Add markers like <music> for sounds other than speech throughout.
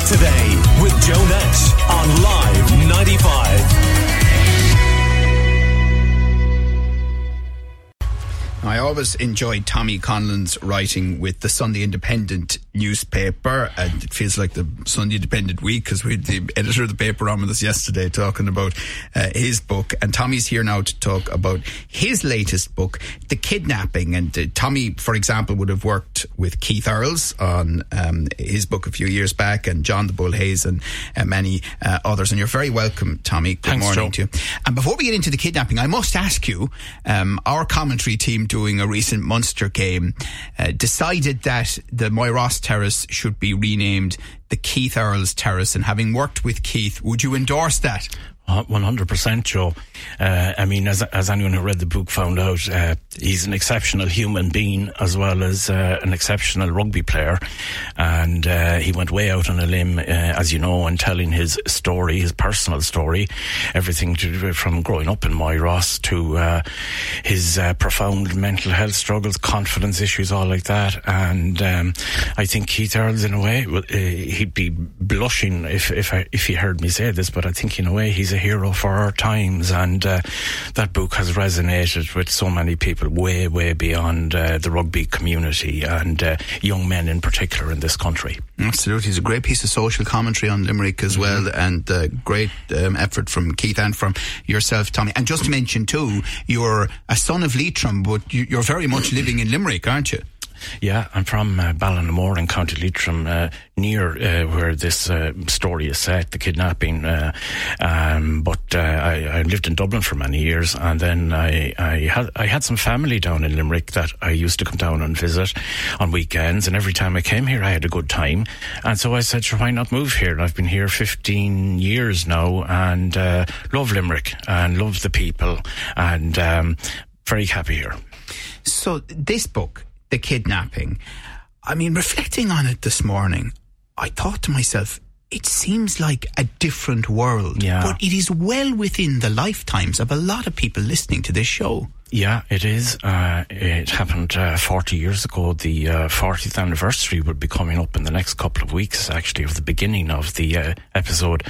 Limerick Today with Joe Nash on Live 95. I always enjoyed Tommy Conlon's writing with the Sunday Independent newspaper, and it feels like the Sunday Independent week because we had the editor of the paper on with us yesterday talking about uh, his book. And Tommy's here now to talk about his latest book, The Kidnapping. And uh, Tommy, for example, would have worked with Keith Earls on um, his book a few years back, and John the Bull Hayes, and uh, many uh, others. And you're very welcome, Tommy. Good Thanks, morning Joe. to you. And before we get into the kidnapping, I must ask you, um, our commentary team doing a recent Munster game uh, decided that the Moyross Terrace should be renamed the Keith Earls Terrace. And having worked with Keith, would you endorse that? Uh, One hundred percent, Joe. Uh, I mean, as as anyone who read the book found out, uh, he's an exceptional human being as well as uh, an exceptional rugby player, and uh, he went way out on a limb, uh, as you know, in telling his story, his personal story, everything to from growing up in Moyross to uh, his uh, profound mental health struggles, confidence issues, all like that. And um, I think Keith Earls, in a way, uh, he'd be blushing if if I, if he heard me say this, but I think in a way he's a hero for our times, and uh, that book has resonated with so many people way way beyond uh, the rugby community and uh, young men in particular in this country. Absolutely. It's a great piece of social commentary on Limerick as well, and uh, great um, effort from Keith and from yourself, Tommy. And just to mention, too, you're a son of Leitrim, but you're very much living in Limerick, aren't you? Yeah, I'm from uh, Ballinamore in County Leitrim, uh, near uh, where this uh, story is set, the kidnapping. Uh, um, but uh, I, I lived in Dublin for many years, and then I, I had I had some family down in Limerick that I used to come down and visit on weekends. And every time I came here, I had a good time. And so I said, sure, why not move here? And I've been here 15 years now, and love Limerick and love the people, and um, very happy here. So this book, The Kidnapping, I mean, reflecting on it this morning, I thought to myself, it seems like a different world. Yeah. But it is well within the lifetimes of a lot of people listening to this show. Yeah, it is. Uh, it happened uh, 40 years ago. The uh, 40th anniversary would be coming up in the next couple of weeks, actually, of the beginning of the uh, episode.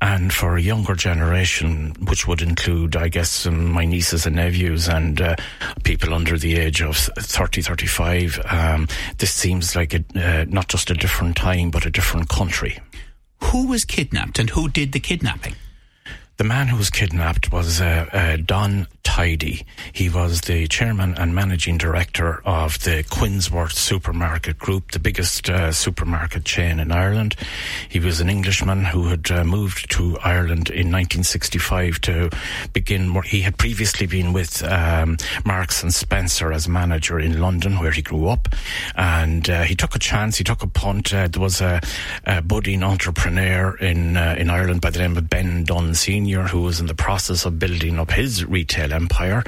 And for a younger generation, which would include, I guess, um, my nieces and nephews and uh, people under the age of 30, 35, um, this seems like a, uh, not just a different time, but a different country. Who was kidnapped and who did the kidnapping? The man who was kidnapped was Don Tidey. He was the chairman and managing director of the Quinsworth Supermarket Group, the biggest uh, supermarket chain in Ireland. He was an Englishman who had uh, moved to Ireland in 1965 to begin. He had previously been with um, Marks and Spencer as manager in London, where he grew up, and uh, he took a chance. He took a punt. Uh, there was a, a budding entrepreneur in uh, in Ireland by the name of Ben Dunne Senior, who was in the process of building up his retail empire,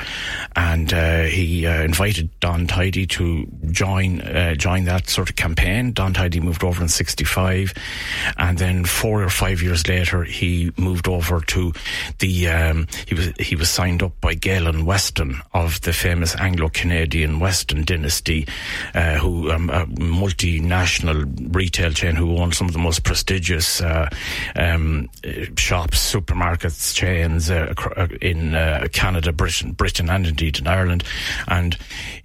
and uh, he uh, invited Don Tidey to join uh, join that sort of campaign. Don Tidey moved over in '65, and then four or five years later, he moved over to the um, he was he was signed up by Galen Weston of the famous Anglo-Canadian Weston dynasty, uh, who um, a multinational retail chain who owns some of the most prestigious uh, um, shops, supermarkets, chains in Canada, Britain, Britain, and indeed in Ireland. And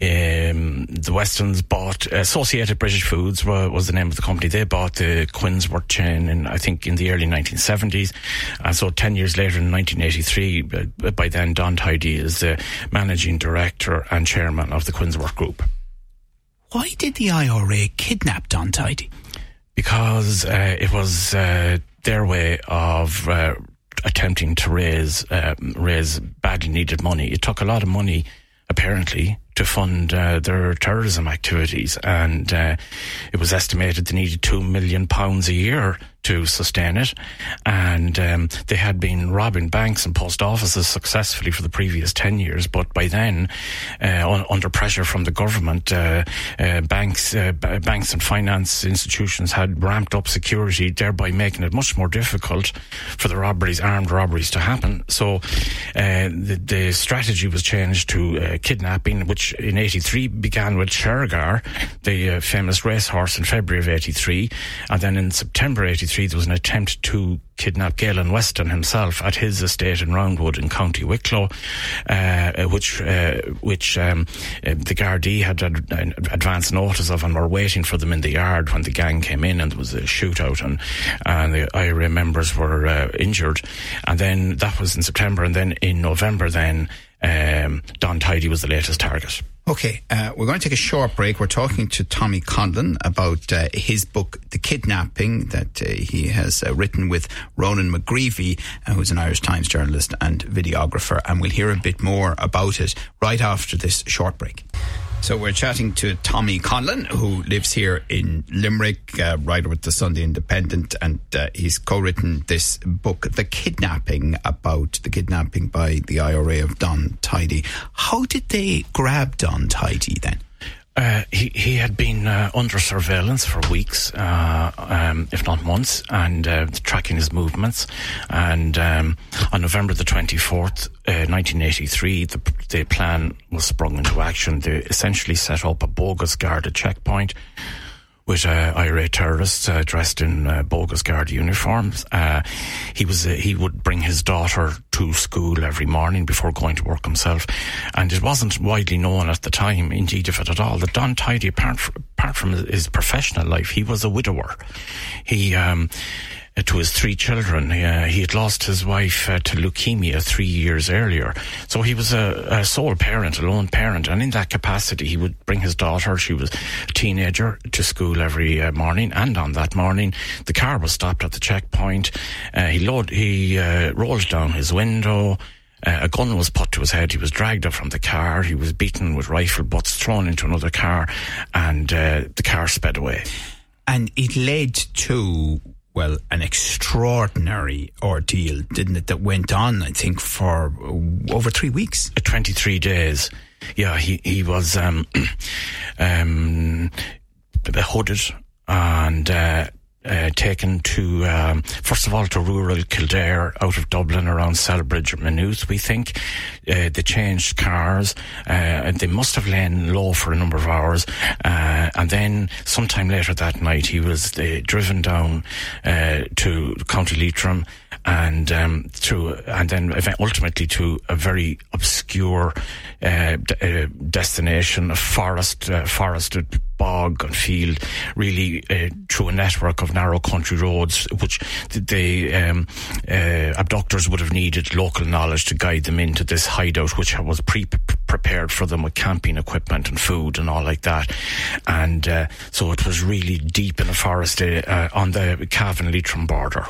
um, the Westons bought Associated British Foods wa- was the name of the company. They bought the Quinsworth chain in I think in the early 1970s, and so ten years later in 1983, uh, by then Don Tidey is the managing director and chairman of the Quinsworth Group. Why did the IRA kidnap Don Tidey? because uh, it was uh, their way of uh, attempting to raise uh, raise badly needed money. It took a lot of money, apparently, to fund uh, their terrorism activities, and uh, it was estimated they needed two million pounds a year to sustain it. And um, they had been robbing banks and post offices successfully for the previous 10 years. But by then, uh, un- under pressure from the government, uh, uh, banks, uh, banks and finance institutions had ramped up security, thereby making it much more difficult for the robberies, armed robberies to happen. So uh, the, the, strategy was changed to uh, kidnapping, which in 83 began with Shergar, the famous racehorse in February of 83. And then in September 83, there was an attempt to kidnap Galen Weston himself at his estate in Roundwood in County Wicklow, uh, which uh, which um, uh, the Gardaí had ad- advance notice of and were waiting for them in the yard when the gang came in and there was a shootout and and the IRA members were uh, injured, and then that was in September, and then in November, then um, Don Tidey was the latest target. Okay, uh, we're going to take a short break. We're talking to Tommy Conlon about uh, his book, The Kidnapping, that uh, he has uh, written with Ronan McGreevy, uh, who's an Irish Times journalist and videographer. And we'll hear a bit more about it right after this short break. So we're chatting to Tommy Conlon, who lives here in Limerick, uh, writer with the Sunday Independent, and uh, he's co-written this book, The Kidnapping, about the kidnapping by the IRA of Don Tidey. How did they grab Don Tidey then? Uh, he he had been uh, under surveillance for weeks, uh, um, if not months, and uh, tracking his movements. And um, on November the twenty fourth, uh, nineteen eighty three, the the plan was sprung into action. They essentially set up a bogus guarded checkpoint with uh, IRA terrorists uh, dressed in uh, bogus guard uniforms. Uh, he was uh, he would bring his daughter to school every morning before going to work himself, and it wasn't widely known at the time, indeed, if it at all, that Don Tidey, apart, apart from his professional life, he was a widower. He um, uh, to his three children. Uh, he had lost his wife uh, to leukemia three years earlier. So he was a, a, sole parent, a lone parent. And in that capacity, he would bring his daughter, she was a teenager, to school every uh, morning. And on that morning, the car was stopped at the checkpoint. Uh, he, load, he uh, rolled down his window. Uh, a gun was put to his head. He was dragged up from the car. He was beaten with rifle butts, thrown into another car, and uh, the car sped away. And it led to well, an extraordinary ordeal, didn't it? That went on, I think, for over three weeks. Uh, 23 days. Yeah, he, he was, um, <clears throat> um, hooded and, uh, uh, taken to, um, first of all, to rural Kildare out of Dublin around Celbridge or Maynooth, we think. Uh, they changed cars, uh, they must have lain low for a number of hours. Uh, and then sometime later that night, he was uh, driven down uh, to County Leitrim and um, through, and then ultimately to a very obscure uh, d- destination, a forest, forested bog and field, really uh, through a network of narrow country roads, which the um, uh, abductors would have needed local knowledge to guide them into this hideout, which was pre prepared for them with camping equipment and food and all like that. And uh, so it was really deep in the forest on the Cavan Leitrim border.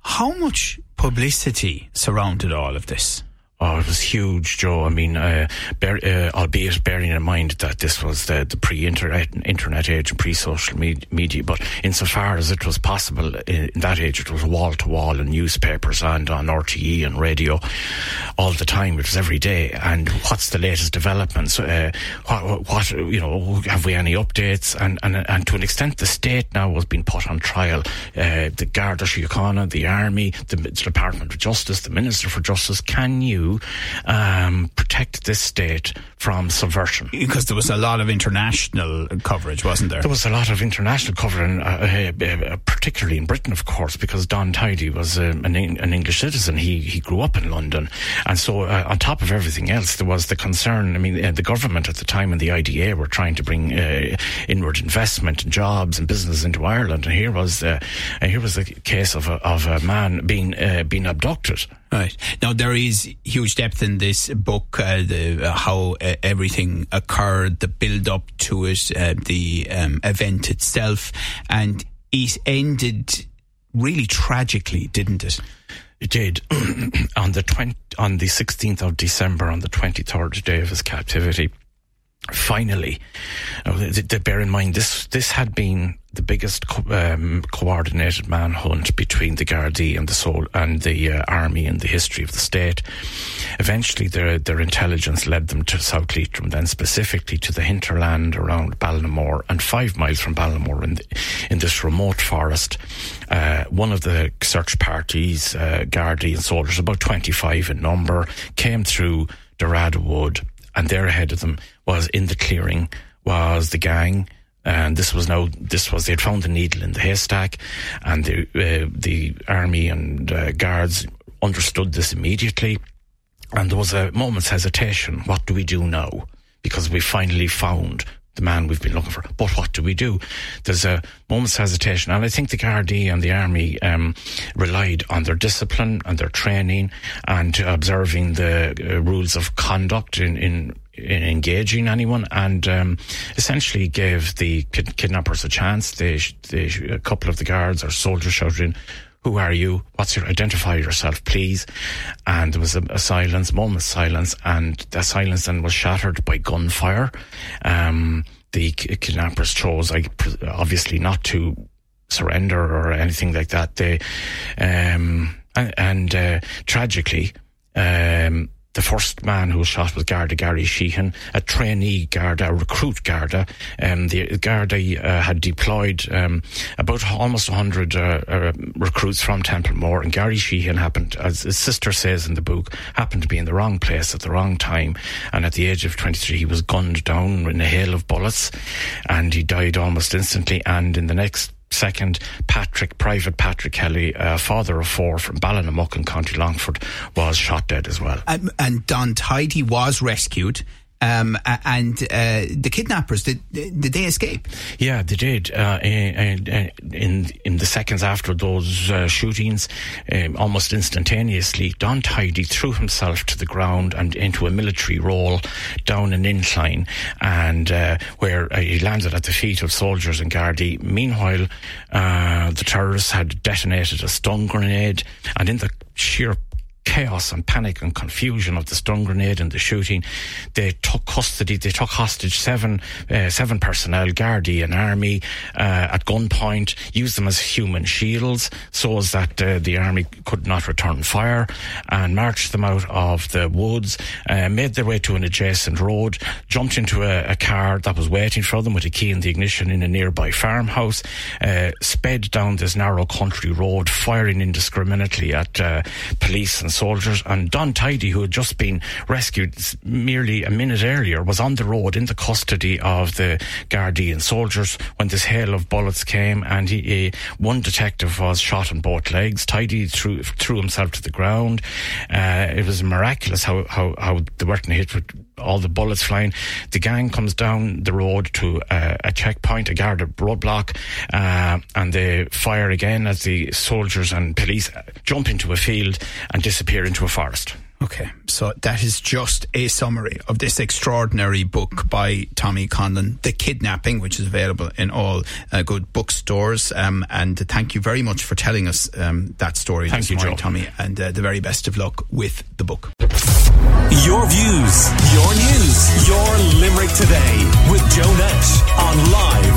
How much publicity surrounded all of this? Oh, it was huge, Joe. I mean, uh, bear, uh, albeit bearing in mind that this was the, the pre-internet internet age and pre-social med- media, but insofar as it was possible in, in that age, it was wall to wall in newspapers and on RTE and radio all the time. It was every day. And what's the latest developments? Uh, what, what, you know, have we any updates? And, and, and to an extent, the state now has been put on trial. Uh, the Garda Síochána, the Army, the Department of Justice, the Minister for Justice. Can you um, protect this state from subversion. Because there was a lot of international coverage, wasn't there? There was a lot of international coverage, uh, uh, uh, particularly in Britain, of course, because Don Tidey was um, an, an, English citizen. He he grew up in London, and so uh, on top of everything else, there was the concern. I mean, uh, the government at the time and the IDA were trying to bring uh, inward investment and jobs and business into Ireland, and here was the here was the case of a, of a man being being abducted. Right. Now, there is huge depth in this book, uh, the, uh, how uh, everything occurred, the build up to it, uh, the um, event itself, and it ended really tragically, didn't it? It did. <clears throat> on the 20, on the 16th of December, on the 23rd day of his captivity, finally, uh, bear in mind this this had been the biggest co- um, coordinated manhunt between the Gardaí and the Sol- and the uh, army in the history of the state. Eventually, their their intelligence led them to South Leitrim, then specifically to the hinterland around Ballinamore and five miles from Ballinamore in in this remote forest. Uh, one of the search parties, uh, Gardaí and soldiers, about twenty five in number, came through Derrada Wood, and there ahead of them was in the clearing was the gang and this was now this was they'd found the needle in the haystack, and the uh, the army and uh, guards understood this immediately, and there was a moment's hesitation. What do we do now? Because we finally found the man we've been looking for. But what do we do? There's a moment's hesitation, and I think the Gardaí and the Army um, relied on their discipline and their training and observing the uh, rules of conduct in, in in engaging anyone and um, essentially gave the kid- kidnappers a chance. They, they, a couple of the guards or soldiers shouted in, who are you? What's your, identify yourself, please. And there was a, a silence, moment's silence, and that silence then was shattered by gunfire. Um, the kidnappers chose, like, obviously not to surrender or anything like that. They, um, and, and uh, tragically, um, the first man who was shot was Garda Gary Sheehan, a trainee Garda, a recruit Garda. Um, the Garda uh, had deployed um, about almost 100 uh, uh, recruits from Templemore, and Gary Sheehan happened, as his sister says in the book, happened to be in the wrong place at the wrong time. And at the age of 23, he was gunned down in a hail of bullets, and he died almost instantly. And in the next second, Patrick, Private Patrick Kelly, uh, father of four from Ballinamuck in County Longford, was shot dead as well. Um, and Don Tidey was rescued. Um, and uh, the kidnappers did did they escape? Yeah, they did. Uh, in, in the seconds after those uh, shootings, um, almost instantaneously, Don Tidey threw himself to the ground and into a military roll down an incline, and uh, where uh, he landed at the feet of soldiers and Gardaí. Meanwhile, uh, the terrorists had detonated a stun grenade, and in the sheer chaos and panic and confusion of the stun grenade and the shooting. They took custody, they took hostage seven, uh, seven personnel, Gardaí and Army, uh, at gunpoint, used them as human shields so as that uh, the Army could not return fire and marched them out of the woods, uh, made their way to an adjacent road, jumped into a, a, car that was waiting for them with a key in the ignition in a nearby farmhouse, uh, sped down this narrow country road, firing indiscriminately at uh, police and soldiers. And Don Tidey, who had just been rescued merely a minute earlier, was on the road in the custody of the Guardian soldiers when this hail of bullets came. And he, uh, one detective was shot in both legs. Tidey threw, threw himself to the ground. Uh, it was miraculous how, how, how they hit with all the bullets flying. The gang comes down the road to uh, a checkpoint, a guarded roadblock, uh, and they fire again as the soldiers and police jump into a field and disappear into a forest. Okay, so that is just a summary of this extraordinary book by Tommy Conlon, The Kidnapping, which is available in all uh, good bookstores. Um, and thank you very much for telling us um, that story thank this you, morning, Joe. Tommy, and uh, the very best of luck with the book. Your views, your news, your Limerick today with Joe Nash on Live